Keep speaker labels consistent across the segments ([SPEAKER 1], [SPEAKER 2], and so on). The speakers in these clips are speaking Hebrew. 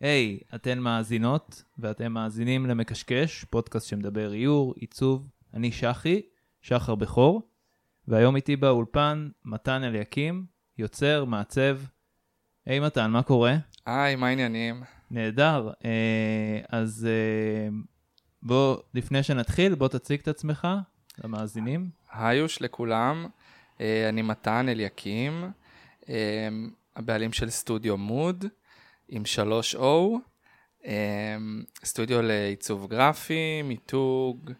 [SPEAKER 1] היי, hey, אתן מאזינות ואתם מאזינים למקשקש, פודקאסט שמדבר איור, עיצוב. אני שחי, שחר בכור, והיום איתי באולפן מתן אליקים, יוצר, מעצב. היי hey, מתן, מה קורה?
[SPEAKER 2] היי, מה העניינים?
[SPEAKER 1] נהדר. Uh, אז uh, בוא, לפני שנתחיל, בוא תציג את עצמך למאזינים.
[SPEAKER 2] היוש לכולם, uh, אני מתן אליקים, uh, הבעלים של סטודיו מוד. עם 3O, אמ, סטודיו לעיצוב גרפי, מיתוג,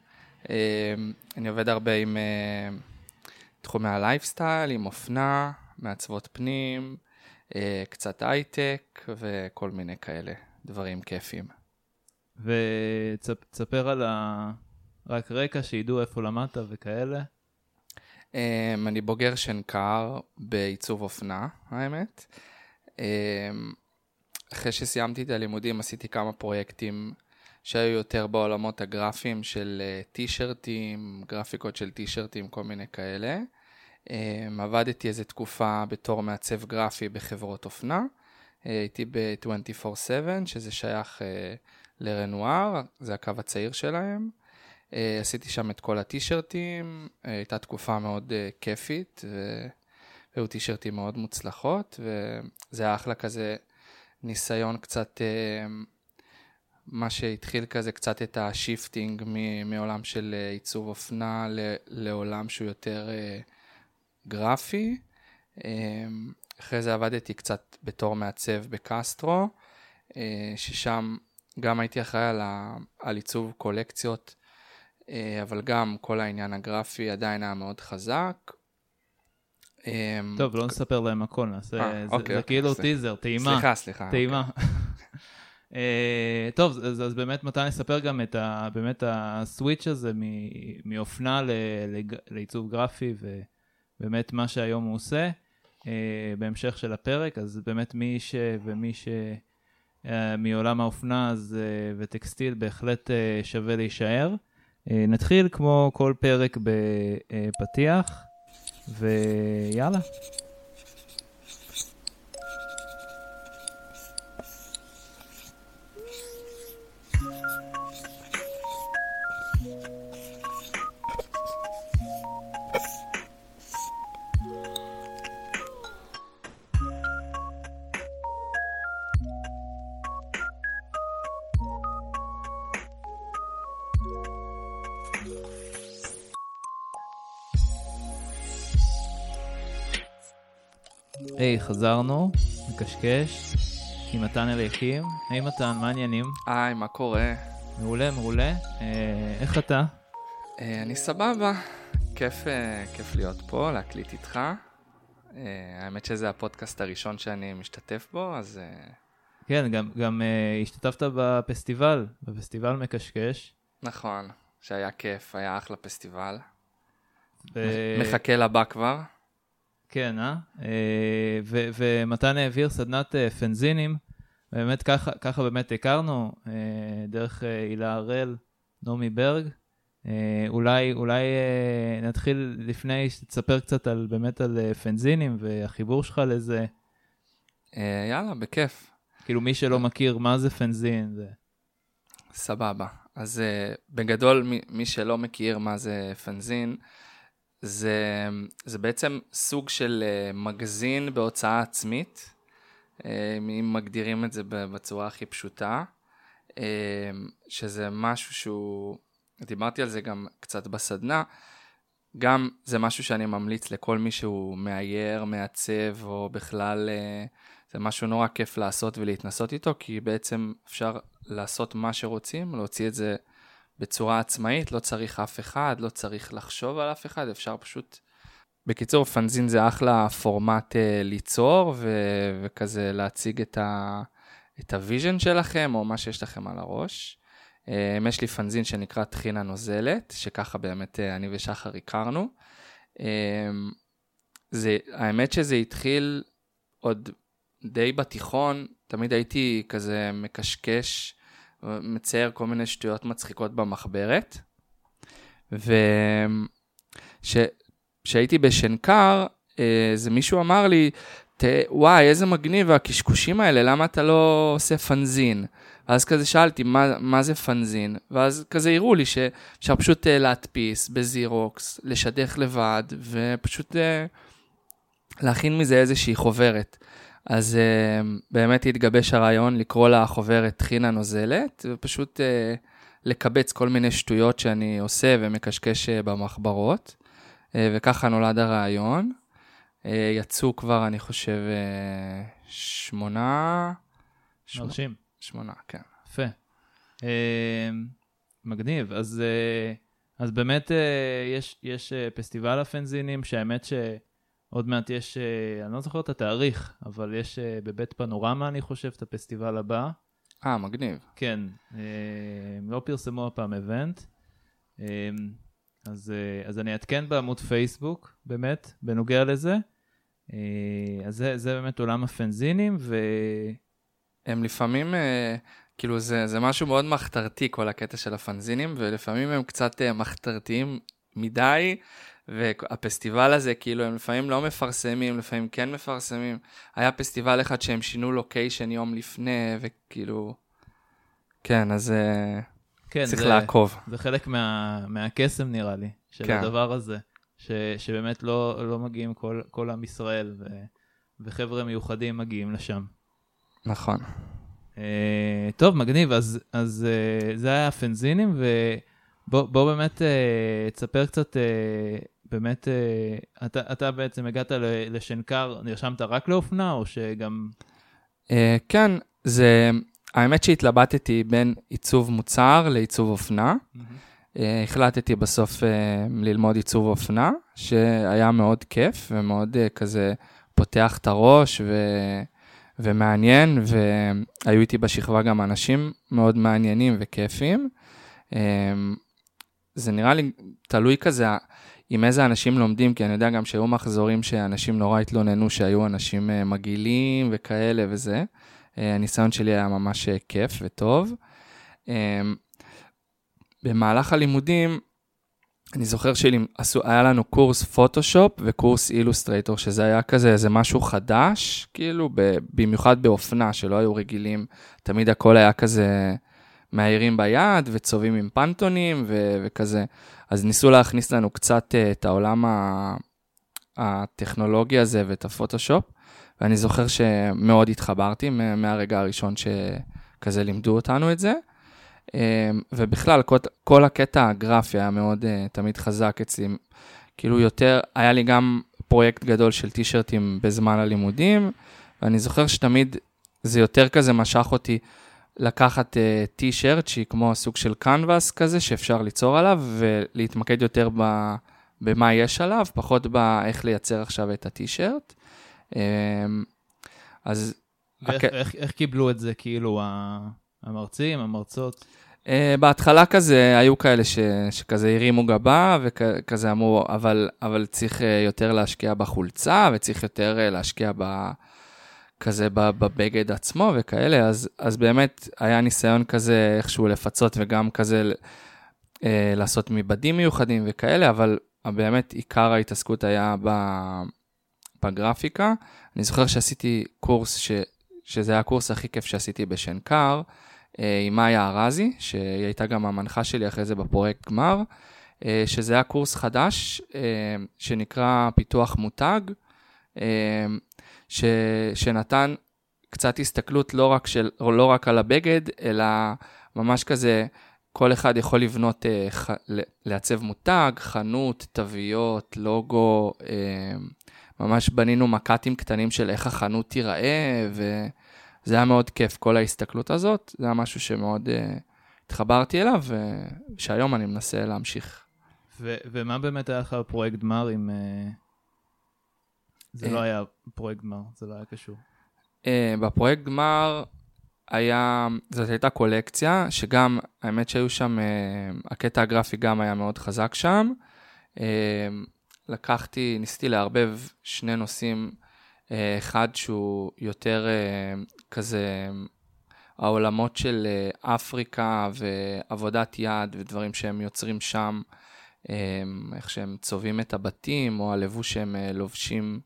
[SPEAKER 2] אמ, אני עובד הרבה עם אה, תחומי הלייפסטייל, עם אופנה, מעצבות פנים, אה, קצת הייטק וכל מיני כאלה דברים כיפים.
[SPEAKER 1] ותספר על ה... רק רקע, שידעו איפה למדת וכאלה.
[SPEAKER 2] Um, אני בוגר שנקר בעיצוב אופנה, האמת. Um, אחרי שסיימתי את הלימודים עשיתי כמה פרויקטים שהיו יותר בעולמות הגרפיים של אה, טישרטים, גרפיקות של טישרטים, כל מיני כאלה. Um, עבדתי איזה תקופה בתור מעצב גרפי בחברות אופנה. Uh, הייתי ב-24/7, שזה שייך uh, לרנואר, זה הקו הצעיר שלהם. עשיתי שם את כל הטישרטים, הייתה תקופה מאוד כיפית, והיו טישרטים מאוד מוצלחות, וזה היה אחלה כזה ניסיון קצת, אה, מה שהתחיל כזה קצת את ה shifting מעולם של אה, עיצוב אופנה לעולם שהוא יותר אה, גרפי. אחרי זה עבדתי קצת בתור מעצב בקסטרו, ששם גם הייתי אחראי על, ה, על עיצוב קולקציות, אבל גם כל העניין הגרפי עדיין היה מאוד חזק.
[SPEAKER 1] אמ, טוב, לא נספר להם הכל, נעשה, 아, אה, זה, אוקיי, אוקיי, כאילו. טיזר, טעימה.
[SPEAKER 2] סליחה, סליחה.
[SPEAKER 1] טעימה. אוקיי. uh, טוב, אז, באמת מתן נספר גם את ה, באמת הסוויץ' הזה מאופנה לעיצוב גרפי, ובאמת מה שהיום הוא עושה, uh, בהמשך של הפרק, אז באמת מי ש... ומי ש... מעולם האופנה אז, וטקסטיל בהחלט שווה להישאר. נתחיל כמו כל פרק בפתיח. ויאללה. חזרנו, מקשקש, עם מתן אליקים. היי hey, מתן, מה העניינים?
[SPEAKER 2] היי, מה קורה?
[SPEAKER 1] מעולה, מעולה. אה, איך אתה?
[SPEAKER 2] אה, אני סבבה. כיף, אה, כיף להיות פה, להקליט איתך. אה, האמת שזה הפודקאסט הראשון שאני משתתף בו, אז... אה...
[SPEAKER 1] כן, גם, גם אה, השתתפת בפסטיבל, בפסטיבל מקשקש.
[SPEAKER 2] נכון, שהיה כיף, היה אחלה פסטיבל. ו... מחכה לבא כבר.
[SPEAKER 1] כן, אה? אה ומתן העביר סדנת אה, פנזינים, באמת ככה, ככה באמת הכרנו, אה, דרך הילה הראל, נעמי ברג. אולי, אולי נתחיל לפני שתספר קצת על, באמת על פנזינים והחיבור שלך לזה.
[SPEAKER 2] יאללה, בכיף.
[SPEAKER 1] כאילו מי שלא מכיר מה זה פנזין. זה...
[SPEAKER 2] סבבה. אז בגדול, מי, מי שלא מכיר מה זה פנזין, זה, זה בעצם סוג של אה, מגזין בהוצאה עצמית, אה, אם מגדירים את זה בצורה הכי פשוטה, אה, שזה משהו שהוא, דיברתי על זה גם קצת בסדנה, גם זה משהו שאני ממליץ לכל מי שהוא מאייר, מעצב, או בכלל, זה משהו נורא כיף לעשות ולהתנסות איתו, כי בעצם אפשר לעשות מה שרוצים, להוציא את זה בצורה עצמאית, לא צריך אף אחד, לא צריך לחשוב על אף אחד, אפשר פשוט... בקיצור, fanzine זה אחלה פורמט uh, ליצור ו- וכזה להציג את, ה- את ה vision שלכם או מה שיש לכם על הראש. Um, יש לי fanzine שנקרא טחינה נוזלת, שככה באמת uh, אני ושחר הכרנו. Um, זה, האמת שזה התחיל עוד די בתיכון, תמיד הייתי כזה מקשקש מצייר כל מיני שטויות מצחיקות במחברת. וכשהייתי בשנקר, איזה מישהו אמר לי, וואי, איזה מגניב הקשקושים האלה, למה אתה לא עושה פנזין? ואז כזה שאלתי, מה, מה זה פנזין? ואז כזה הראו לי שאפשר פשוט uh, להדפיס בזירוקס, לשדך לבד, ופשוט uh, להכין מזה איזושהי חוברת. אז uh, באמת התגבש הרעיון לקרוא לחוברת טחינה נוזלת, ופשוט uh, לקבץ כל מיני שטויות שאני עושה ומקשקש uh, במחברות, uh, וככה נולד הרעיון. Uh, יצאו כבר, אני חושב, uh, שמונה...
[SPEAKER 1] מרשים.
[SPEAKER 2] שמונה, כן.
[SPEAKER 1] יפה. Uh, מגניב. אז, uh, אז באמת uh, יש, יש uh, פסטיבל הפנזינים, שהאמת ש... עוד מעט יש, אה, אני לא זוכר את התאריך, אבל יש אה, בבית פנורמה, אני חושב, את הפסטיבל הבא.
[SPEAKER 2] אה, מגניב.
[SPEAKER 1] כן, אה, הם לא פרסמו הפעם איבנט. אז, אז אני אעדכן בעמוד פייסבוק, באמת, בנוגע לזה. אז זה, זה באמת עולם הפנזינים, ו...
[SPEAKER 2] הם לפעמים, כאילו זה, זה משהו מאוד מחתרתי, כל הקטע של הפנזינים, ולפעמים הם קצת מחתרתיים מדי, והפסטיבל הזה, כאילו, הם לפעמים לא מפרסמים, לפעמים כן מפרסמים. היה פסטיבל אחד שהם שינו לוקיישן יום לפני, וכאילו... כן, אז אה, כן, צריך זה, לעקוב.
[SPEAKER 1] זה חלק מה, מהקסם, נראה לי, של כן. הדבר הזה, ש, שבאמת לא, לא מגיעים כל, כל עם ישראל, ו, וחבר'ה מיוחדים מגיעים לשם.
[SPEAKER 2] נכון.
[SPEAKER 1] Uh, טוב, מגניב, אז, אז uh, זה היה הפנזינים, ובוא באמת uh, תספר קצת uh, באמת, אה, אתה, אתה בעצם הגעת לשנקר, נרשמת רק לאופנה, או שגם...
[SPEAKER 2] אה, כן, זה... האמת שהתלבטתי בין עיצוב מוצר לעיצוב אופנה. Mm-hmm. החלטתי בסוף ללמוד עיצוב אופנה, שהיה מאוד כיף ומאוד כזה פותח את הראש ו... ומעניין, והיו איתי בשכבה גם אנשים מאוד מעניינים וכיפים. זה נראה לי תלוי כזה, עם איזה אנשים לומדים, כי אני יודע גם שהיו מחזורים שאנשים נורא התלוננו שהיו אנשים אה, מגעילים וכאלה וזה. אה, הניסיון שלי היה ממש אה, כיף וטוב. במהלך הלימודים, אני זוכר שהיה לנו קורס פוטושופ וקורס אילוסטרייטור, שזה היה כזה איזה משהו חדש, כאילו, במיוחד באופנה, שלא היו רגילים, תמיד הכל היה כזה מאיירים ביד וצובעים עם פנטונים ו- וכזה. אז ניסו להכניס לנו קצת uh, את העולם הטכנולוגי הזה ואת הפוטושופ, ואני זוכר שמאוד התחברתי מהרגע הראשון שכזה לימדו אותנו את זה. Um, ובכלל, כל, כל הקטע הגרפי היה מאוד uh, תמיד חזק אצלי. כאילו יותר, היה לי גם פרויקט גדול של טישרטים בזמן הלימודים, ואני זוכר שתמיד זה יותר כזה משך אותי לקחת טי-שירט uh, שהיא כמו סוג של קנבאס כזה, שאפשר ליצור עליו, ולהתמקד יותר ב, במה יש עליו, פחות באיך לייצר עכשיו את הטי-שירט. Um, אז...
[SPEAKER 1] ואיך הק... איך, איך קיבלו את זה, כאילו, המרצים, המרצות?
[SPEAKER 2] Uh, בהתחלה כזה, היו כאלה ש, שכזה הרימו גבה, וכזה אמרו, אבל, אבל צריך uh, יותר להשקיע בחולצה, וצריך יותר להשקיע ב... כזה בבגד עצמו וכאלה, אז, אז באמת היה ניסיון כזה איכשהו לפצות וגם כזה אה, לעשות מבדים מיוחדים וכאלה, אבל באמת עיקר ההתעסקות היה בגרפיקה. אני זוכר שעשיתי קורס, ש, שזה היה הקורס הכי כיף שעשיתי בשנקר, אה, עם מאיה ארזי, שהיא הייתה גם המנחה שלי אחרי זה בפרויקט גמר, אה, שזה היה קורס חדש אה, שנקרא פיתוח מותג. ש, שנתן קצת הסתכלות לא רק, של, לא רק על הבגד, אלא ממש כזה, כל אחד יכול לבנות, אה, ח, לעצב מותג, חנות, תוויות, לוגו, אה, ממש בנינו מק"טים קטנים של איך החנות תיראה, וזה היה מאוד כיף, כל ההסתכלות הזאת, זה היה משהו שמאוד אה, התחברתי אליו, ושהיום אני מנסה להמשיך.
[SPEAKER 1] ו- ומה באמת היה לך בפרויקט גמר עם... אה... זה לא אה. היה פרויקט גמר, זה לא היה קשור.
[SPEAKER 2] אה, בפרויקט גמר היה, זאת הייתה קולקציה, שגם, האמת שהיו שם, אה, הקטע הגרפי גם היה מאוד חזק שם. לקחתי, ניסיתי לערבב שני נושאים, אחד שהוא יותר כזה העולמות של אפריקה ועבודת יד ודברים שהם יוצרים שם, איך שהם צובעים את הבתים, או הלבוש שהם לובשים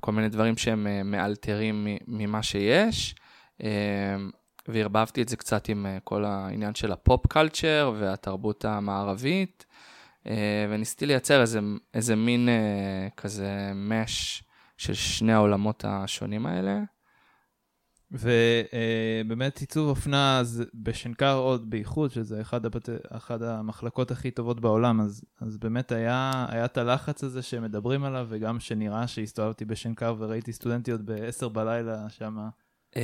[SPEAKER 2] כל מיני דברים שהם מאלתרים ממה שיש. וערבבתי את זה קצת עם כל העניין של הפופ קלצ'ר והתרבות המערבית, וניסיתי לייצר איזה, איזה מין כזה מש של שני העולמות השונים האלה.
[SPEAKER 1] ובאמת עיצוב אופנה אז בשנקר עוד בייחוד, שזה אחד, הבת... אחד המחלקות הכי טובות בעולם, אז, אז באמת היה, היה את הלחץ הזה שמדברים עליו, וגם שנראה שהסתובבתי בשנקר וראיתי סטודנטיות ב-10 בלילה.
[SPEAKER 2] Uh,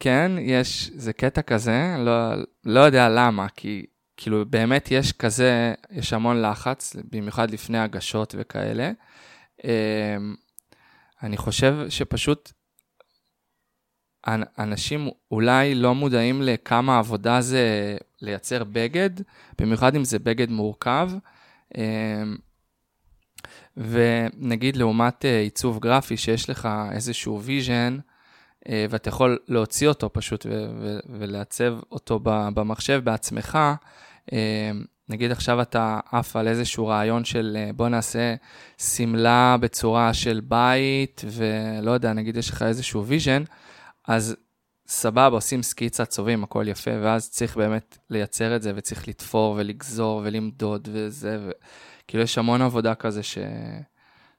[SPEAKER 2] כן, יש, זה קטע כזה, לא, לא יודע למה, כי כאילו באמת יש כזה, יש המון לחץ, במיוחד לפני הגשות וכאלה. Uh, אני חושב שפשוט אנשים אולי לא מודעים לכמה עבודה זה לייצר בגד, במיוחד אם זה בגד מורכב. אמ, ונגיד לעומת אה, עיצוב גרפי, שיש לך איזשהו vision, אה, ואתה יכול להוציא אותו פשוט ולעצב אותו במחשב בעצמך, אמ, נגיד עכשיו אתה עף על איזשהו רעיון של אה, בוא נעשה שמלה בצורה של בית, ולא יודע, נגיד יש לך איזשהו vision, אז סבבה, עושים סקיצה, צובעים, הכל יפה, ואז צריך באמת לייצר את זה, וצריך לתפור ולגזור ולמדוד וזה, וכאילו יש המון עבודה כזה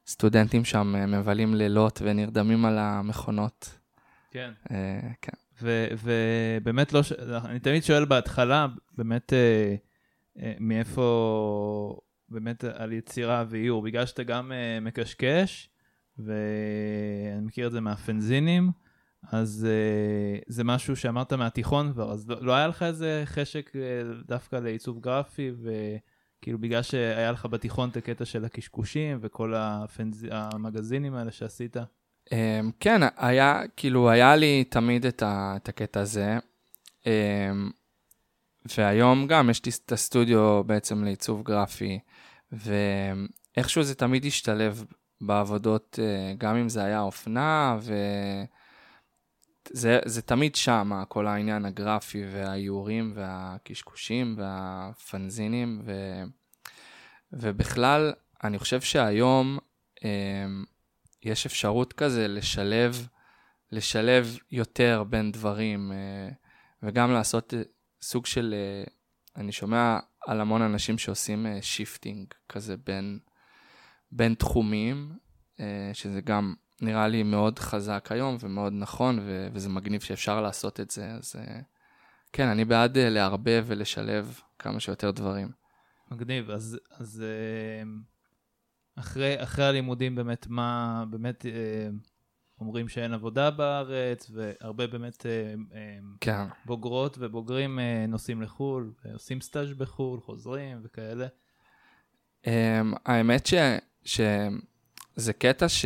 [SPEAKER 2] שסטודנטים שם אה, מבלים לילות ונרדמים על המכונות.
[SPEAKER 1] כן.
[SPEAKER 2] אה, כן.
[SPEAKER 1] ובאמת לא, ש... אני תמיד שואל בהתחלה, באמת, אה, אה, מאיפה, באמת על יצירה ואיור, בגלל שאתה גם אה, מקשקש, ואני מכיר את זה מהפנזינים. אז uh, זה משהו שאמרת מהתיכון כבר, אז לא, לא היה לך איזה חשק uh, דווקא לעיצוב גרפי, וכאילו בגלל שהיה לך בתיכון את הקטע של הקשקושים וכל הפנז... המגזינים האלה שעשית?
[SPEAKER 2] Um, כן, היה, כאילו, היה לי תמיד את, ה, את הקטע הזה, um, והיום גם יש לי את הסטודיו בעצם לעיצוב גרפי, ואיכשהו זה תמיד השתלב בעבודות, uh, גם אם זה היה אופנה, ו... זה, זה תמיד שם, כל העניין הגרפי והאיורים והקשקושים והפנזינים, ו, ובכלל, אני חושב שהיום אה, יש אפשרות כזה לשלב, לשלב יותר בין דברים, אה, וגם לעשות אה, סוג של, אה, אני שומע על המון אנשים שעושים shifting אה, כזה בין, בין תחומים, אה, שזה גם נראה לי מאוד חזק היום ומאוד נכון, ו- וזה מגניב שאפשר לעשות את זה. אז uh, כן, אני בעד uh, לערבב ולשלב כמה שיותר דברים.
[SPEAKER 1] מגניב, אז, אז uh, אחרי, אחרי הלימודים באמת, מה, באמת uh, אומרים שאין עבודה בארץ, והרבה באמת uh,
[SPEAKER 2] כן.
[SPEAKER 1] בוגרות ובוגרים uh, נוסעים לחו"ל, עושים סטאז' בחו"ל, חוזרים וכאלה.
[SPEAKER 2] Um, האמת ש... שזה קטע ש...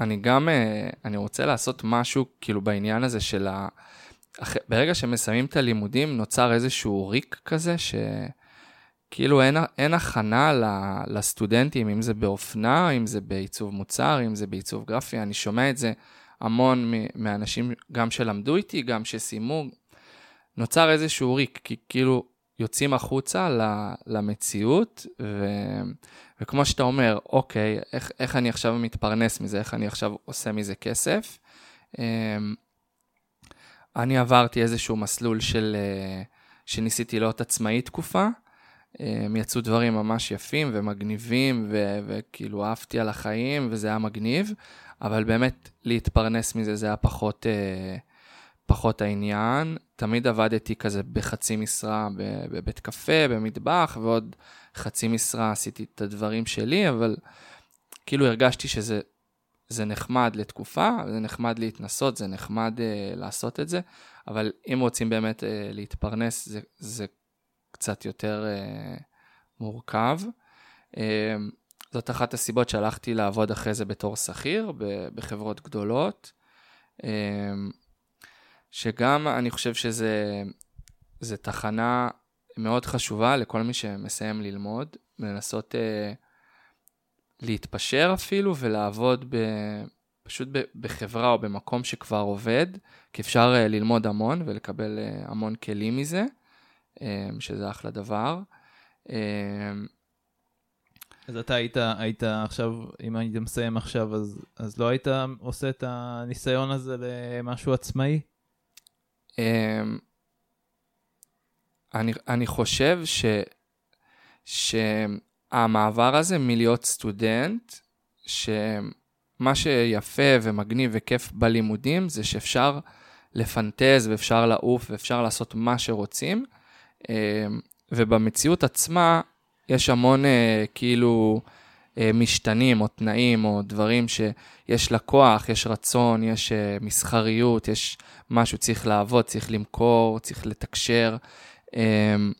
[SPEAKER 2] אני גם, אה, אני רוצה לעשות משהו כאילו בעניין הזה של ה... ברגע שמסיימים את הלימודים נוצר איזשהו ריק כזה, שכאילו אין, אין הכנה לסטודנטים, אם זה באופנה, אם זה בעיצוב מוצר, אם זה בעיצוב גרפי, אני שומע את זה המון מאנשים גם שלמדו איתי, גם שסיימו. נוצר איזשהו ריק, כי כאילו יוצאים החוצה למציאות, ו... וכמו שאתה אומר, אוקיי, איך, איך אני עכשיו מתפרנס מזה, איך אני עכשיו עושה מזה כסף. אמ, אני עברתי איזשהו מסלול של, אה, שניסיתי להיות עצמאי תקופה. הם יצאו דברים ממש יפים ומגניבים, ו- וכאילו אהבתי על החיים, וזה היה מגניב, אבל באמת להתפרנס מזה זה היה פחות, אה, פחות העניין. תמיד עבדתי כזה בחצי משרה בבית קפה, במטבח, ועוד חצי משרה עשיתי את הדברים שלי, אבל כאילו הרגשתי שזה זה נחמד לתקופה, זה נחמד להתנסות, זה נחמד uh, לעשות את זה, אבל אם רוצים באמת uh, להתפרנס, זה, זה קצת יותר uh, מורכב. Uh, זאת אחת הסיבות שהלכתי לעבוד אחרי זה בתור שכיר בחברות גדולות, uh, שגם אני חושב שזה תחנה מאוד חשובה לכל מי שמסיים ללמוד, לנסות uh, להתפשר אפילו ולעבוד ב, פשוט ב, בחברה או במקום שכבר עובד, כי אפשר uh, ללמוד המון ולקבל uh, המון כלים מזה, um, שזה אחלה דבר. Um,
[SPEAKER 1] אז אתה היית, היית עכשיו, אם היית מסיים עכשיו, אז, אז לא היית עושה את הניסיון הזה למשהו עצמאי?
[SPEAKER 2] אמ, אני, אני חושב ש, שהמעבר הזה מלהיות סטודנט, שמה שיפה ומגניב וכיף בלימודים זה שאפשר לפנטז ואפשר לעוף ואפשר לעשות מה שרוצים, אמ, ובמציאות עצמה יש המון אה, כאילו משתנים או תנאים או דברים שיש לקוח, יש רצון, יש אה, מסחריות, יש משהו צריך לעבוד, צריך למכור, צריך לתקשר. אמ,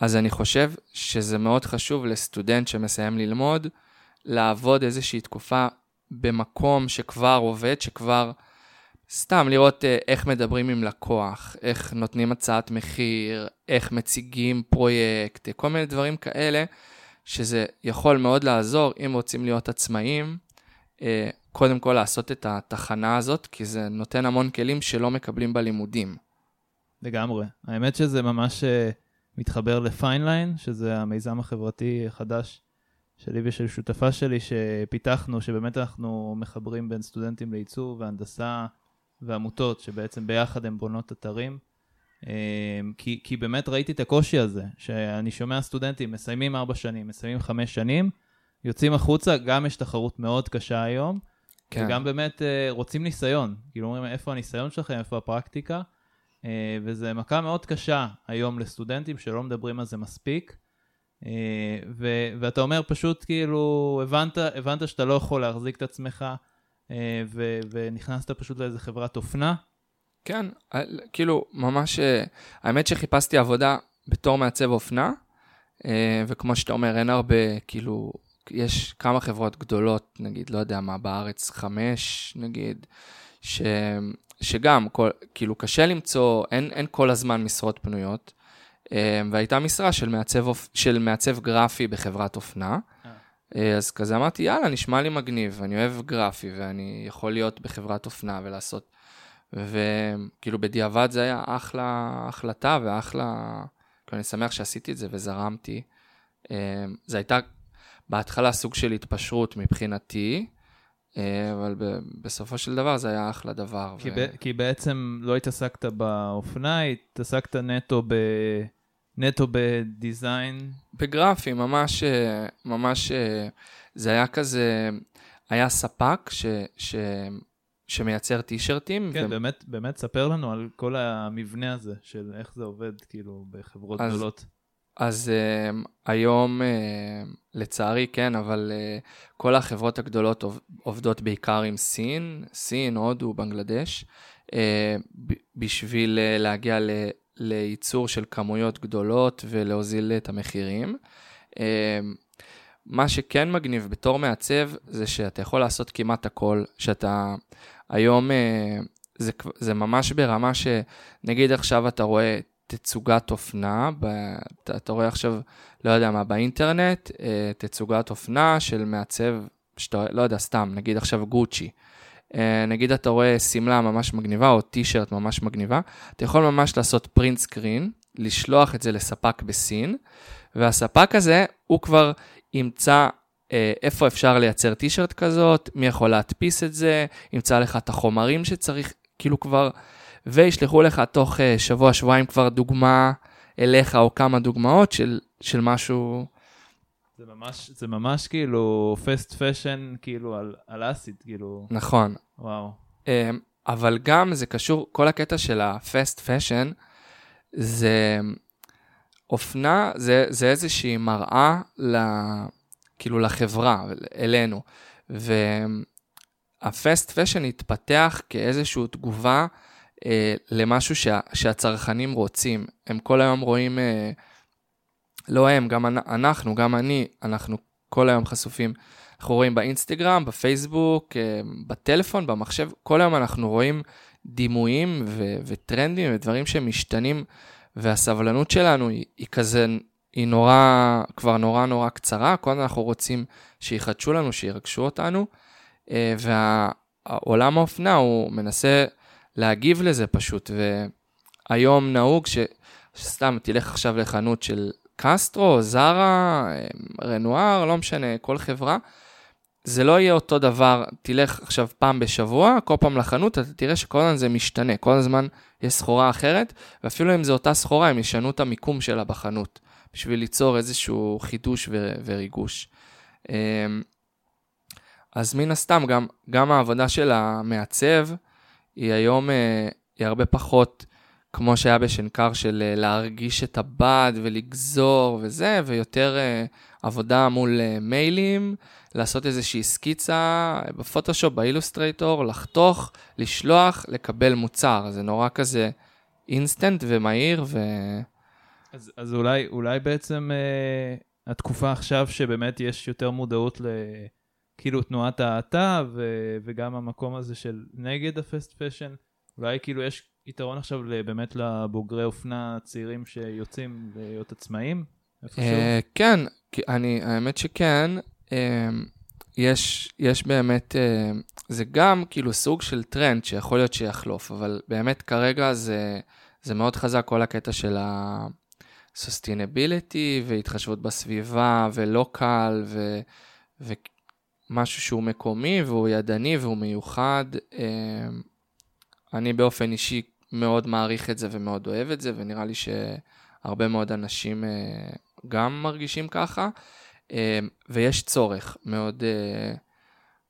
[SPEAKER 2] אז אני חושב שזה מאוד חשוב לסטודנט שמסיים ללמוד, לעבוד איזושהי תקופה במקום שכבר עובד, שכבר... סתם לראות איך מדברים עם לקוח, איך נותנים הצעת מחיר, איך מציגים פרויקט, כל מיני דברים כאלה, שזה יכול מאוד לעזור אם רוצים להיות עצמאים, קודם כל לעשות את התחנה הזאת, כי זה נותן המון כלים שלא מקבלים בלימודים.
[SPEAKER 1] לגמרי. האמת שזה ממש מתחבר לפיינליין, שזה המיזם החברתי החדש שלי ושל שותפה שלי שפיתחנו, שבאמת אנחנו מחברים בין סטודנטים לעיצוב והנדסה ועמותות, שבעצם ביחד הן בונות אתרים. כי, כי באמת ראיתי את הקושי הזה, שאני שומע סטודנטים מסיימים ארבע שנים, מסיימים חמש שנים, יוצאים החוצה, גם יש תחרות מאוד קשה היום, כן. וגם באמת רוצים ניסיון. כאילו אומרים, איפה הניסיון שלכם, איפה הפרקטיקה? וזה מכה מאוד קשה היום לסטודנטים שלא מדברים על זה מספיק. ו- ואתה אומר פשוט כאילו, הבנת, הבנת שאתה לא יכול להחזיק את עצמך, ו- ונכנסת פשוט לאיזה חברת אופנה.
[SPEAKER 2] כן, כאילו, ממש, האמת שחיפשתי עבודה בתור מעצב אופנה, וכמו שאתה אומר, אין הרבה, כאילו, יש כמה חברות גדולות, נגיד, לא יודע מה, בארץ, חמש, נגיד, ש... שגם, כל, כאילו, קשה למצוא, אין, אין כל הזמן משרות פנויות, והייתה משרה של מעצב, של מעצב גרפי בחברת אופנה. אז כזה אמרתי, יאללה, נשמע לי מגניב, אני אוהב גרפי ואני יכול להיות בחברת אופנה ולעשות... וכאילו בדיעבד זה היה אחלה החלטה ואחלה... כאילו אני שמח שעשיתי את זה וזרמתי. זה הייתה בהתחלה סוג של התפשרות מבחינתי, אבל בסופו של דבר זה היה אחלה דבר.
[SPEAKER 1] כי, ו... ב- כי בעצם לא התעסקת באופנה, התעסקת נטו ב... נטו בדיזיין?
[SPEAKER 2] בגרפי, ממש, ממש, זה היה כזה, היה ספק ש, ש, שמייצר טישרטים.
[SPEAKER 1] כן, ו... באמת, באמת, ספר לנו על כל המבנה הזה, של איך זה עובד, כאילו, בחברות אז, גדולות.
[SPEAKER 2] אז uh, היום, uh, לצערי, כן, אבל uh, כל החברות הגדולות עובדות בעיקר עם סין, סין, הודו, בנגלדש, uh, בשביל uh, להגיע ל... לייצור של כמויות גדולות ולהוזיל את המחירים. אמ, מה שכן מגניב בתור מעצב זה שאתה יכול לעשות כמעט הכל, שאתה היום אה, זה, זה ממש ברמה שנגיד עכשיו אתה רואה תצוגת אופנה, אתה, אתה רואה עכשיו, לא יודע מה, באינטרנט, אה, תצוגת אופנה של מעצב, שאתה, לא יודע, סתם, נגיד עכשיו גוצ'י. אה, נגיד אתה רואה שמלה ממש מגניבה או טישרט ממש מגניבה, אתה יכול ממש לעשות פרינט סקרין, לשלוח את זה לספק בסין, והספק הזה הוא כבר ימצא איפה אפשר לייצר טישרט כזאת, מי יכול להדפיס את זה, ימצא לך את החומרים שצריך, כאילו כבר, וישלחו לך תוך אה, שבוע, שבועיים כבר דוגמה אליך או כמה דוגמאות של, של משהו
[SPEAKER 1] זה ממש, זה ממש כאילו פסט פשן, כאילו על, על אסיד, כאילו.
[SPEAKER 2] נכון.
[SPEAKER 1] וואו.
[SPEAKER 2] Um, אבל גם זה קשור, כל הקטע של הפסט פשן, זה אופנה, זה, זה איזושהי מראה ל, כאילו לחברה, אלינו. והפסט פשן התפתח כאיזושהי תגובה אה, למשהו שה, שהצרכנים רוצים. הם כל היום רואים... אה, לא הם, גם אנחנו, גם אני, אנחנו כל היום חשופים. אנחנו רואים באינסטגרם, בפייסבוק, אה, בטלפון, במחשב, כל היום אנחנו רואים דימויים ו- וטרנדים ודברים שמשתנים, והסבלנות שלנו היא, היא כזה, היא נורא, כבר נורא נורא קצרה, כל הזמן אנחנו רוצים שיחדשו לנו, שירגשו אותנו, אה, והעולם האופנה הוא מנסה להגיב לזה פשוט, והיום נהוג ש... שסתם תלך עכשיו לחנות של קסטרו, זרה, רנואר, לא משנה, כל חברה. זה לא יהיה אותו דבר, תלך עכשיו פעם בשבוע, כל פעם לחנות, אתה תראה שכל הזמן זה משתנה, כל הזמן יש סחורה אחרת, ואפילו אם זו אותה סחורה, הם ישנו את המיקום שלה בחנות, בשביל ליצור איזשהו חידוש ו- וריגוש. אמ, אז מן הסתם, גם, גם העבודה של המעצב היא היום, אה, היא הרבה פחות כמו שהיה בשנקר של אה, להרגיש את הבד ולגזור וזה, ויותר אה, עבודה מול מיילים, לעשות איזושהי סקיצה בפוטושופ, באילוסטרייטור, לחתוך, לשלוח, לקבל מוצר. זה נורא כזה אינסטנט ומהיר ו...
[SPEAKER 1] אז, אז אולי, אולי בעצם אה, התקופה עכשיו שבאמת יש יותר מודעות ל... כאילו תנועת האטה ו- וגם המקום הזה של נגד ה fast fashion, אולי כאילו יש יתרון עכשיו באמת לבוגרי אופנה צעירים שיוצאים להיות עצמאים?
[SPEAKER 2] אה, כן, אני, האמת שכן. אה, יש, יש באמת, אה, זה גם כאילו סוג של טרנד שיכול להיות שיחלוף, אבל באמת כרגע זה, זה מאוד חזק כל הקטע של ה-sustainability והתחשבות בסביבה ולוקל ו... משהו שהוא מקומי והוא ידני והוא מיוחד. אמ, אני באופן אישי מאוד מעריך את זה ומאוד אוהב את זה, ונראה לי שהרבה מאוד אנשים אה, גם מרגישים ככה, אמ, ויש צורך מאוד, אה,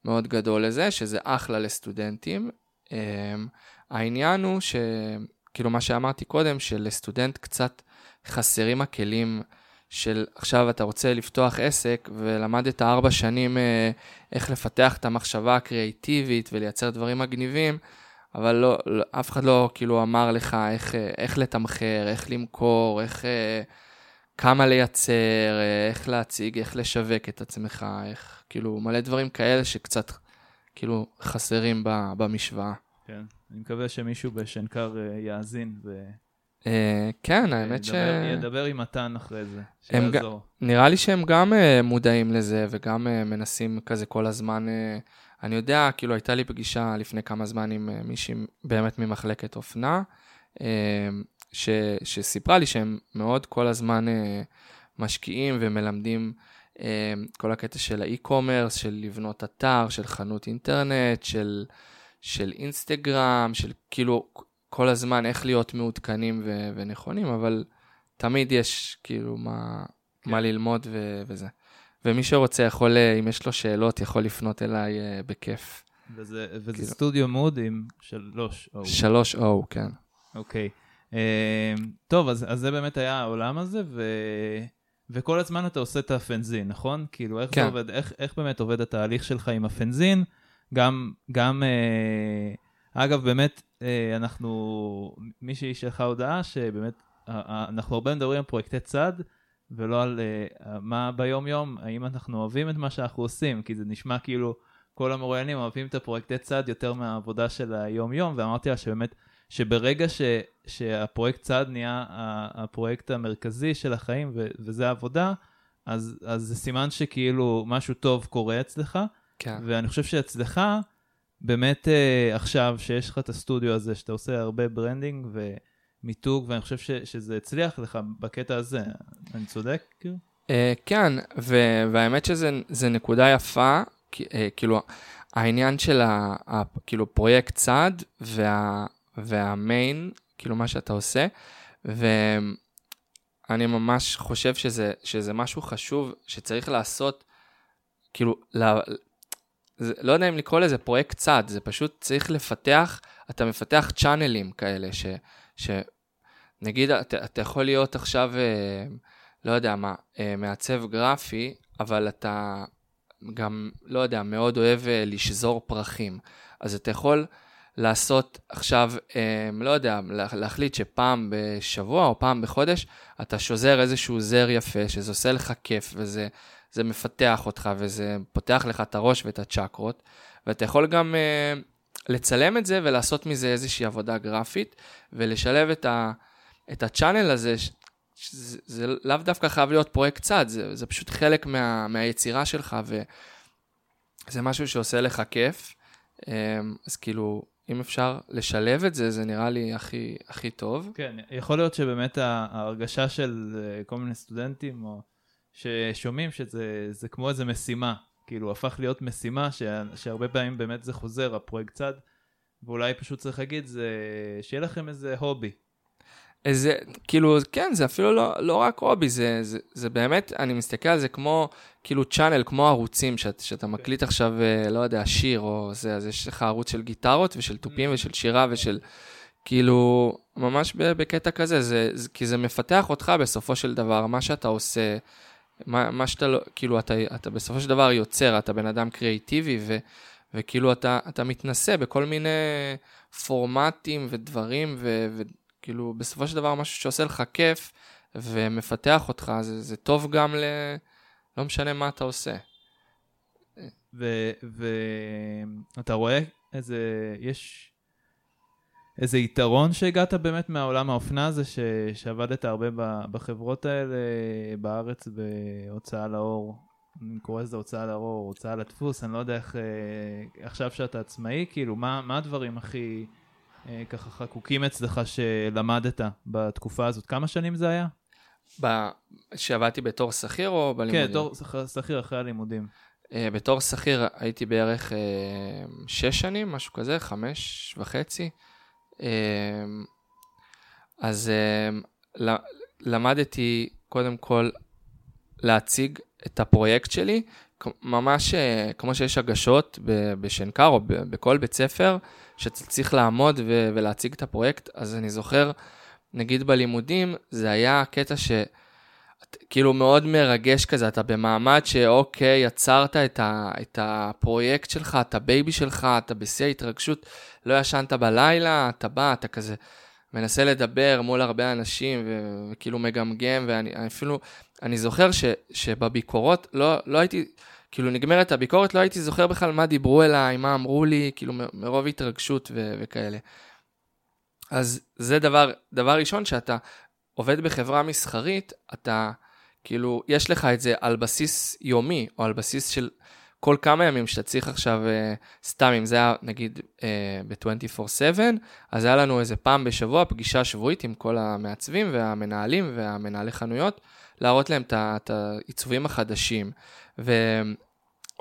[SPEAKER 2] מאוד גדול לזה, שזה אחלה לסטודנטים. אמ, העניין הוא שכאילו מה שאמרתי קודם, שלסטודנט קצת חסרים הכלים של עכשיו אתה רוצה לפתוח עסק ולמדת ארבע שנים אה, איך לפתח את המחשבה הקריאיטיבית ולייצר דברים מגניבים, אבל לא, לא, אף אחד לא כאילו אמר לך איך, אה, איך לתמחר, איך למכור, איך, אה, כמה לייצר, איך להציג, איך לשווק את עצמך, איך, כאילו מלא דברים כאלה שקצת כאילו חסרים במשוואה.
[SPEAKER 1] כן, אני מקווה שמישהו בשנקר יאזין ו...
[SPEAKER 2] אה, כן, האמת ש...
[SPEAKER 1] ידבר עם מתן אחרי זה, שיעזור.
[SPEAKER 2] נראה לי שהם גם אה, מודעים לזה וגם אה, מנסים כזה כל הזמן. אני יודע, כאילו הייתה לי פגישה לפני כמה זמן עם מישהי באמת ממחלקת אופנה, ש, שסיפרה לי שהם מאוד כל הזמן משקיעים ומלמדים כל הקטע של האי-קומרס, של לבנות אתר, של חנות אינטרנט, של, של אינסטגרם, של כאילו כל הזמן איך להיות מעודכנים ו- ונכונים, אבל תמיד יש כאילו מה, כן. מה ללמוד ו- וזה. ומי שרוצה יכול, אה, אם יש לו שאלות, יכול לפנות אליי uh, בכיף.
[SPEAKER 1] וזה, וזה כאילו. סטודיו מוד עם שלוש O.
[SPEAKER 2] שלוש O, כן.
[SPEAKER 1] אוקיי. Uh, טוב, אז, אז זה באמת היה העולם הזה, ו... וכל הזמן אתה עושה את הפנזין, נכון? כאילו, איך כן. זה עובד, איך, איך באמת עובד התהליך שלך עם הפנזין? גם, גם uh, אגב, באמת, אה, אנחנו, מישהי שלחה הודעה שבאמת, אנחנו הרבה מדברים על פרויקטי צד, ולא על מה ביום-יום, האם אנחנו אוהבים את מה שאנחנו עושים, כי זה נשמע כאילו כל המרואיינים אוהבים את הפרויקטי צד יותר מהעבודה של היום-יום, ואמרתי לה שבאמת, שברגע ש, שהפרויקט צד נהיה הפרויקט המרכזי של החיים, ו, וזה העבודה, אז, אז זה סימן שכאילו משהו טוב קורה אצלך, כן. ואני חושב שאצלך, באמת uh, עכשיו שיש לך את הסטודיו הזה, שאתה עושה הרבה branding ומיתוג, ואני חושב ש, שזה הצליח לך בקטע הזה, אני צודק?
[SPEAKER 2] Uh, כן, ו- והאמת שזה נקודה יפה, כי, uh, כאילו העניין של ה, ה, כאילו פרויקט צד וה, והמיין, כאילו מה שאתה עושה, ואני ממש חושב שזה, שזה משהו חשוב שצריך לעשות, כאילו, זה, לא יודע אם לקרוא לזה פרויקט צד, זה פשוט צריך לפתח, אתה מפתח צ'אנלים כאלה, ש, שנגיד אתה, אתה יכול להיות עכשיו, אה, לא יודע מה, אה, מעצב גרפי, אבל אתה גם, לא יודע, מאוד אוהב אה, לשזור פרחים. אז אתה יכול לעשות עכשיו, לא יודע, להחליט שפעם בשבוע או פעם בחודש, אתה שוזר איזשהו זר יפה, שזה עושה לך כיף, וזה... זה מפתח אותך וזה פותח לך את הראש ואת הצ'קרות, ואתה יכול גם uh, לצלם את זה ולעשות מזה איזושהי עבודה גרפית, ולשלב את, ה, את הצ'אנל הזה, שזה, זה לאו דווקא חייב להיות פרויקט צד, זה, זה פשוט חלק מה, מהיצירה שלך, וזה משהו שעושה לך כיף. Um, אז כאילו, אם אפשר לשלב את זה, זה נראה לי הכי, הכי טוב.
[SPEAKER 1] כן, יכול להיות שבאמת ההרגשה של אה, כל מיני סטודנטים, או ששומעים שזה זה כמו איזה משימה, כאילו הפך להיות משימה, ש, שהרבה פעמים באמת זה חוזר, הפרויקט צד, ואולי פשוט צריך להגיד, זה שיהיה לכם איזה הובי.
[SPEAKER 2] איזה, כאילו, כן, זה אפילו לא, לא רק הובי, זה, זה, זה באמת, אני מסתכל על זה כמו, כאילו, צ'אנל, כמו ערוצים, שאת, שאתה מקליט עכשיו, אה, לא יודע, שיר, או זה, אז יש לך ערוץ של גיטרות ושל תופים ושל שירה ושל, כאילו, ממש בקטע כזה, זה, זה, כי זה מפתח אותך בסופו של דבר, מה שאתה עושה, מה, מה שאתה לא, כאילו, אתה, אתה בסופו של דבר יוצר, אתה בן אדם קריאיטיבי, ו, וכאילו, אתה, אתה מתנסה בכל מיני פורמטים ודברים, ו, ו, כאילו, בסופו של דבר משהו שעושה לך כיף ומפתח אותך, זה, זה טוב גם ל... לא משנה מה אתה עושה.
[SPEAKER 1] ואתה רואה איזה, יש איזה יתרון שהגעת באמת מהעולם האופנה הזה, ש... שעבדת הרבה בחברות האלה בארץ בהוצאה לאור, אני קורא לזה הוצאה לאור, הוצאה לדפוס, אני לא יודע איך, אה, עכשיו שאתה עצמאי, כאילו, מה, מה הדברים הכי... אה, ככה חקוקים אצלך שלמדת בתקופה הזאת? כמה שנים זה היה?
[SPEAKER 2] שעבדתי בתור שכיר או בלימודים?
[SPEAKER 1] כן, בתור שכיר אחרי הלימודים.
[SPEAKER 2] Uh, בתור שכיר הייתי בערך uh, שש שנים, משהו כזה, חמש וחצי. Uh, אז uh, למדתי קודם כל להציג את הפרויקט שלי, ממש uh, כמו שיש הגשות בשנקר או בכל בית ספר, שצריך לעמוד ולהציג את הפרויקט, אז אני זוכר, נגיד בלימודים, זה היה קטע ש... כאילו מאוד מרגש כזה, אתה במעמד שאוקיי, יצרת את, ה, את הפרויקט שלך, את ה baby שלך, אתה בשיא ההתרגשות, לא ישנת בלילה, אתה בא, אתה כזה מנסה לדבר מול הרבה אנשים ו, וכאילו מגמגם, ואני אפילו, אני זוכר ש, שבביקורות לא, לא הייתי, כאילו נגמרת הביקורת, לא הייתי זוכר בכלל מה דיברו אליי, מה אמרו לי, כאילו מרוב התרגשות ו- וכאלה. אז זה דבר, דבר ראשון, שאתה עובד בחברה מסחרית, אתה, כאילו, יש לך את זה על בסיס יומי, או על בסיס של כל כמה ימים שאתה צריך עכשיו, uh, סתם אם זה היה נגיד uh, ב-24/7, אז היה לנו איזה פעם בשבוע פגישה שבועית עם כל המעצבים והמנהלים והמנהלי חנויות, להראות להם את העיצובים החדשים. ו...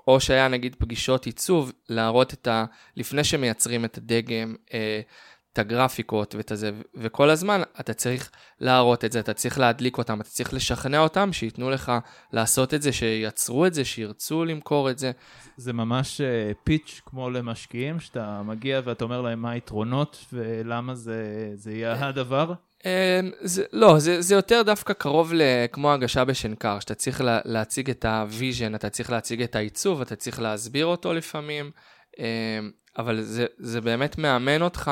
[SPEAKER 2] או שהיה נגיד פגישות עיצוב, להראות את ה... לפני שמייצרים את הדגם, אה, את הגרפיקות ואת הזה, וכל הזמן אתה צריך להראות את זה, אתה צריך להדליק אותם, אתה צריך לשכנע אותם, שייתנו לך לעשות את זה, שייצרו את זה, שירצו למכור את זה.
[SPEAKER 1] זה ממש אה, pitch כמו למשקיעים, שאתה מגיע ואתה אומר להם מה היתרונות ולמה זה, זה יהיה הדבר?
[SPEAKER 2] אמ, זה, לא, זה, זה יותר דווקא קרוב כמו הגשה בשנקר, שאתה צריך לה, להציג את ה vision, אתה צריך להציג את העיצוב, אתה צריך להסביר אותו לפעמים, אמ, אבל זה, זה באמת מאמן אותך,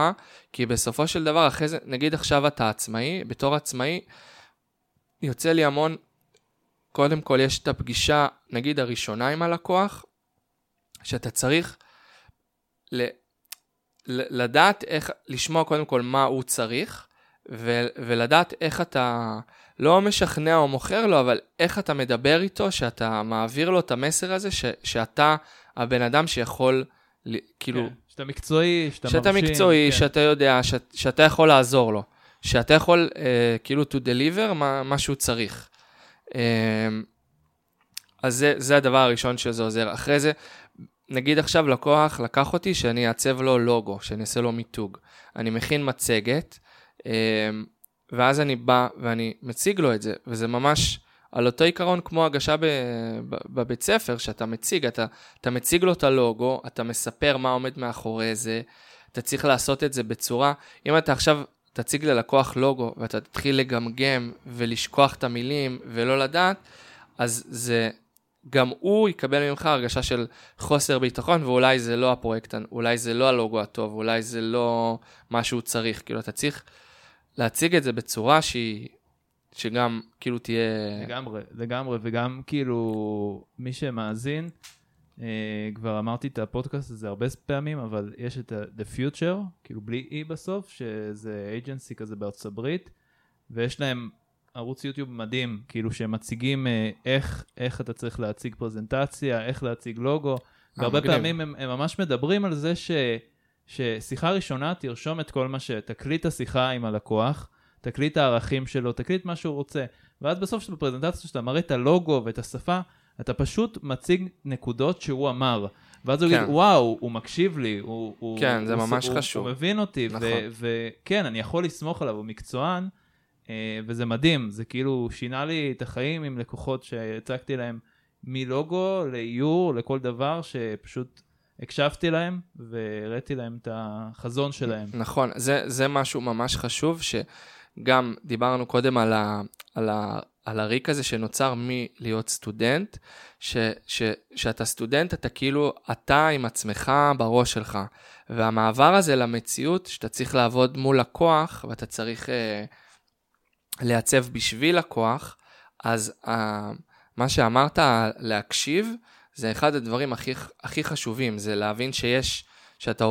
[SPEAKER 2] כי בסופו של דבר, אחרי זה, נגיד עכשיו אתה עצמאי, בתור עצמאי, יוצא לי המון, קודם כל יש את הפגישה, נגיד הראשונה עם הלקוח, שאתה צריך ל, ל, לדעת איך, לשמוע קודם כל מה הוא צריך, ו- ולדעת איך אתה לא משכנע או מוכר לו, אבל איך אתה מדבר איתו, שאתה מעביר לו את המסר הזה, ש- שאתה הבן אדם שיכול, כאילו...
[SPEAKER 1] כן, שאתה מקצועי, שאתה
[SPEAKER 2] שאתה מרשים. שאתה מקצועי, כן. שאתה יודע, ש- שאתה יכול לעזור לו. שאתה יכול uh, כאילו to deliver מה, מה שהוא צריך. Uh, אז זה, זה הדבר הראשון שזה עוזר. אחרי זה, נגיד עכשיו לקוח לקח אותי שאני אעצב לו לוגו, שאני אעשה לו מיתוג. אני מכין מצגת, אמ, ואז אני בא ואני מציג לו את זה, וזה ממש על אותו עיקרון כמו הגשה בבית ספר, שאתה מציג, אתה, אתה מציג לו את הלוגו, אתה מספר מה עומד מאחורי זה, אתה צריך לעשות את זה בצורה, אם אתה עכשיו תציג ללקוח לוגו ואתה תתחיל לגמגם ולשכוח את המילים ולא לדעת, אז זה, גם הוא יקבל ממך הרגשה של חוסר ביטחון, ואולי זה לא הפרויקט, אולי זה לא הלוגו הטוב, אולי זה לא מה שהוא צריך, כאילו אתה צריך להציג את זה בצורה שהיא, שגם כאילו תהיה...
[SPEAKER 1] לגמרי, לגמרי, וגם כאילו מי שמאזין, אה, כבר אמרתי את הפודקאסט הזה הרבה פעמים, אבל יש את The Future, כאילו בלי E בסוף, שזה agency כזה בארצות הברית, ויש להם ערוץ יוטיוב מדהים, כאילו שהם מציגים אה, איך, איך אתה צריך להציג פרזנטציה, איך להציג לוגו, והרבה פעמים הם, הם ממש מדברים על זה ש... ששיחה ראשונה תרשום את כל מה ש... תקליט השיחה עם הלקוח, תקליט את הערכים שלו, תקליט מה שהוא רוצה. ואז בסוף של הפרזנטציה שאתה מראה את הלוגו ואת השפה, אתה פשוט מציג נקודות שהוא אמר. ואז הוא
[SPEAKER 2] כן.
[SPEAKER 1] יגיד, וואו, הוא מקשיב לי, הוא... הוא
[SPEAKER 2] כן, זה
[SPEAKER 1] הוא,
[SPEAKER 2] ממש
[SPEAKER 1] הוא,
[SPEAKER 2] חשוב.
[SPEAKER 1] הוא מבין אותי,
[SPEAKER 2] נכון.
[SPEAKER 1] וכן, אני יכול לסמוך עליו, הוא מקצוען, אה, וזה מדהים, זה כאילו שינה לי את החיים עם לקוחות שהצגתי להם מלוגו לאיור, לכל דבר, שפשוט הקשבתי להם והראיתי להם את החזון שלהם.
[SPEAKER 2] נכון, זה, זה משהו ממש חשוב, שגם דיברנו קודם על, ה, על, ה, על הריק הזה שנוצר מלהיות סטודנט, ש, ש, שאתה סטודנט, אתה כאילו, אתה עם עצמך בראש שלך. והמעבר הזה למציאות, שאתה צריך לעבוד מול לקוח, ואתה צריך אה, לעצב בשביל לקוח, אז אה, מה שאמרת, להקשיב, זה אחד הדברים הכי, הכי חשובים, זה להבין שיש, שאתה,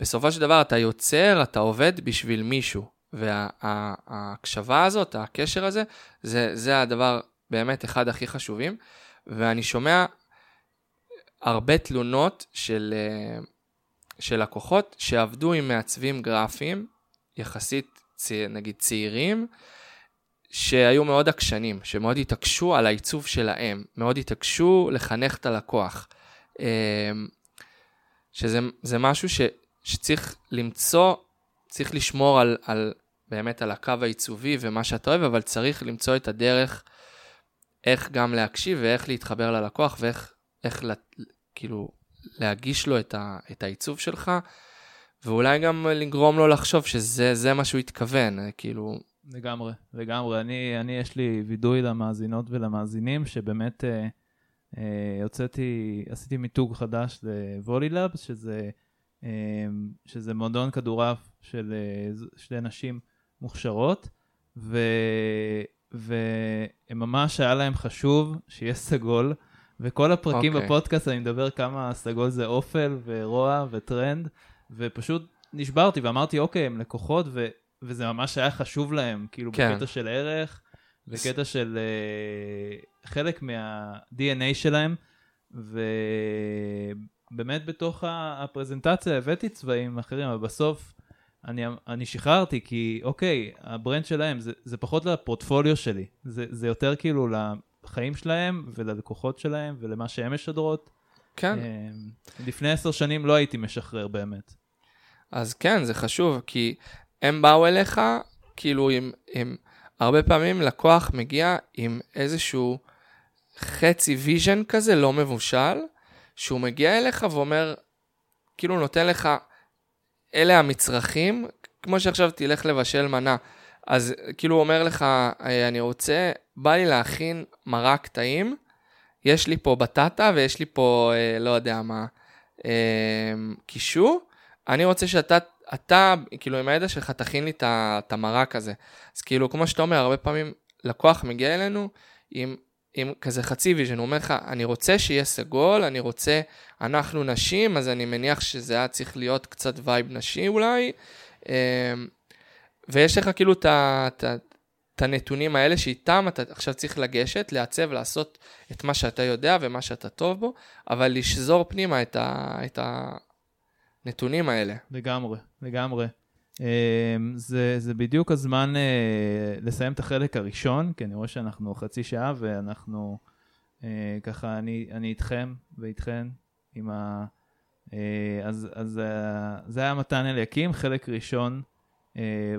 [SPEAKER 2] בסופו של דבר אתה יוצר, אתה עובד בשביל מישהו. וההקשבה הזאת, הקשר הזה, זה, זה הדבר באמת אחד הכי חשובים. ואני שומע הרבה תלונות של, אה, של לקוחות שעבדו עם מעצבים גרפיים, יחסית נגיד צעירים, שהיו מאוד עקשנים, שמאוד התעקשו על העיצוב שלהם, מאוד התעקשו לחנך את הלקוח. אה, שזה זה משהו ש, שצריך למצוא, צריך לשמור על, על באמת על הקו העיצובי ומה שאתה אוהב, אבל צריך למצוא את הדרך איך גם להקשיב ואיך להתחבר ללקוח ואיך איך, כאילו להגיש לו את, ה, את העיצוב שלך, ואולי גם לגרום לו לחשוב שזה מה שהוא התכוון, כאילו...
[SPEAKER 1] לגמרי, לגמרי. אני, אני יש לי וידוי למאזינות ולמאזינים, שבאמת אה, אה, הוצאתי, עשיתי מיתוג חדש לוולילאבס, שזה, אה, שזה מועדון כדורעף של אה, שתי נשים מוכשרות, ו... וממש היה להם חשוב שיהיה סגול, וכל הפרקים okay.
[SPEAKER 2] אוקיי.
[SPEAKER 1] בפודקאסט אני מדבר כמה סגול זה אופל ורוע וטרנד, ופשוט נשברתי ואמרתי, אוקיי, הם לקוחות, ו... וזה ממש היה חשוב להם, כאילו כן. בקטע של ערך, בקטע של uh, חלק מה-DNA שלהם, ובאמת בתוך הפרזנטציה הבאתי צבעים אחרים, אבל בסוף אני, אני שחררתי, כי אוקיי, הברנד שלהם זה, זה פחות לפורטפוליו שלי, זה, זה יותר כאילו לחיים שלהם וללקוחות שלהם ולמה שהם משדרות.
[SPEAKER 2] כן.
[SPEAKER 1] לפני עשר שנים לא הייתי משחרר באמת.
[SPEAKER 2] אז כן, זה חשוב, כי הם באו אליך, כאילו עם, עם הרבה פעמים לקוח מגיע עם איזשהו חצי vision כזה, לא מבושל, שהוא מגיע אליך ואומר, כאילו נותן לך, אלה המצרכים, כמו שעכשיו תלך לבשל מנה. אז כאילו הוא אומר לך, אני רוצה, בא לי להכין מרק טעים, יש לי פה בטטה ויש לי פה, אה, לא יודע מה, אה, קישוא, אני רוצה שאתה, אתה, כאילו עם הידע שלך תכין לי את המרק הזה. אז כאילו, כמו שאתה אומר, הרבה פעמים לקוח מגיע אלינו עם, עם כזה חצי vision, הוא אומר לך, אני רוצה שיהיה סגול, אני רוצה, אנחנו נשים, אז אני מניח שזה היה צריך להיות קצת vibe נשי אולי. ויש לך כאילו את הנתונים האלה שאיתם אתה עכשיו צריך לגשת, לעצב, לעשות את מה שאתה יודע ומה שאתה טוב בו, אבל לשזור פנימה את, ה, הנתונים האלה.
[SPEAKER 1] לגמרי, לגמרי. זה, זה בדיוק הזמן לסיים את החלק הראשון, כי אני רואה שאנחנו חצי שעה ואנחנו ככה, אני, אני איתכם ואיתכן עם ה... אז, אז זה היה מתן אליקים, חלק ראשון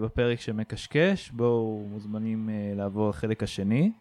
[SPEAKER 1] בפרק שמקשקש, בואו מוזמנים לעבור לחלק השני.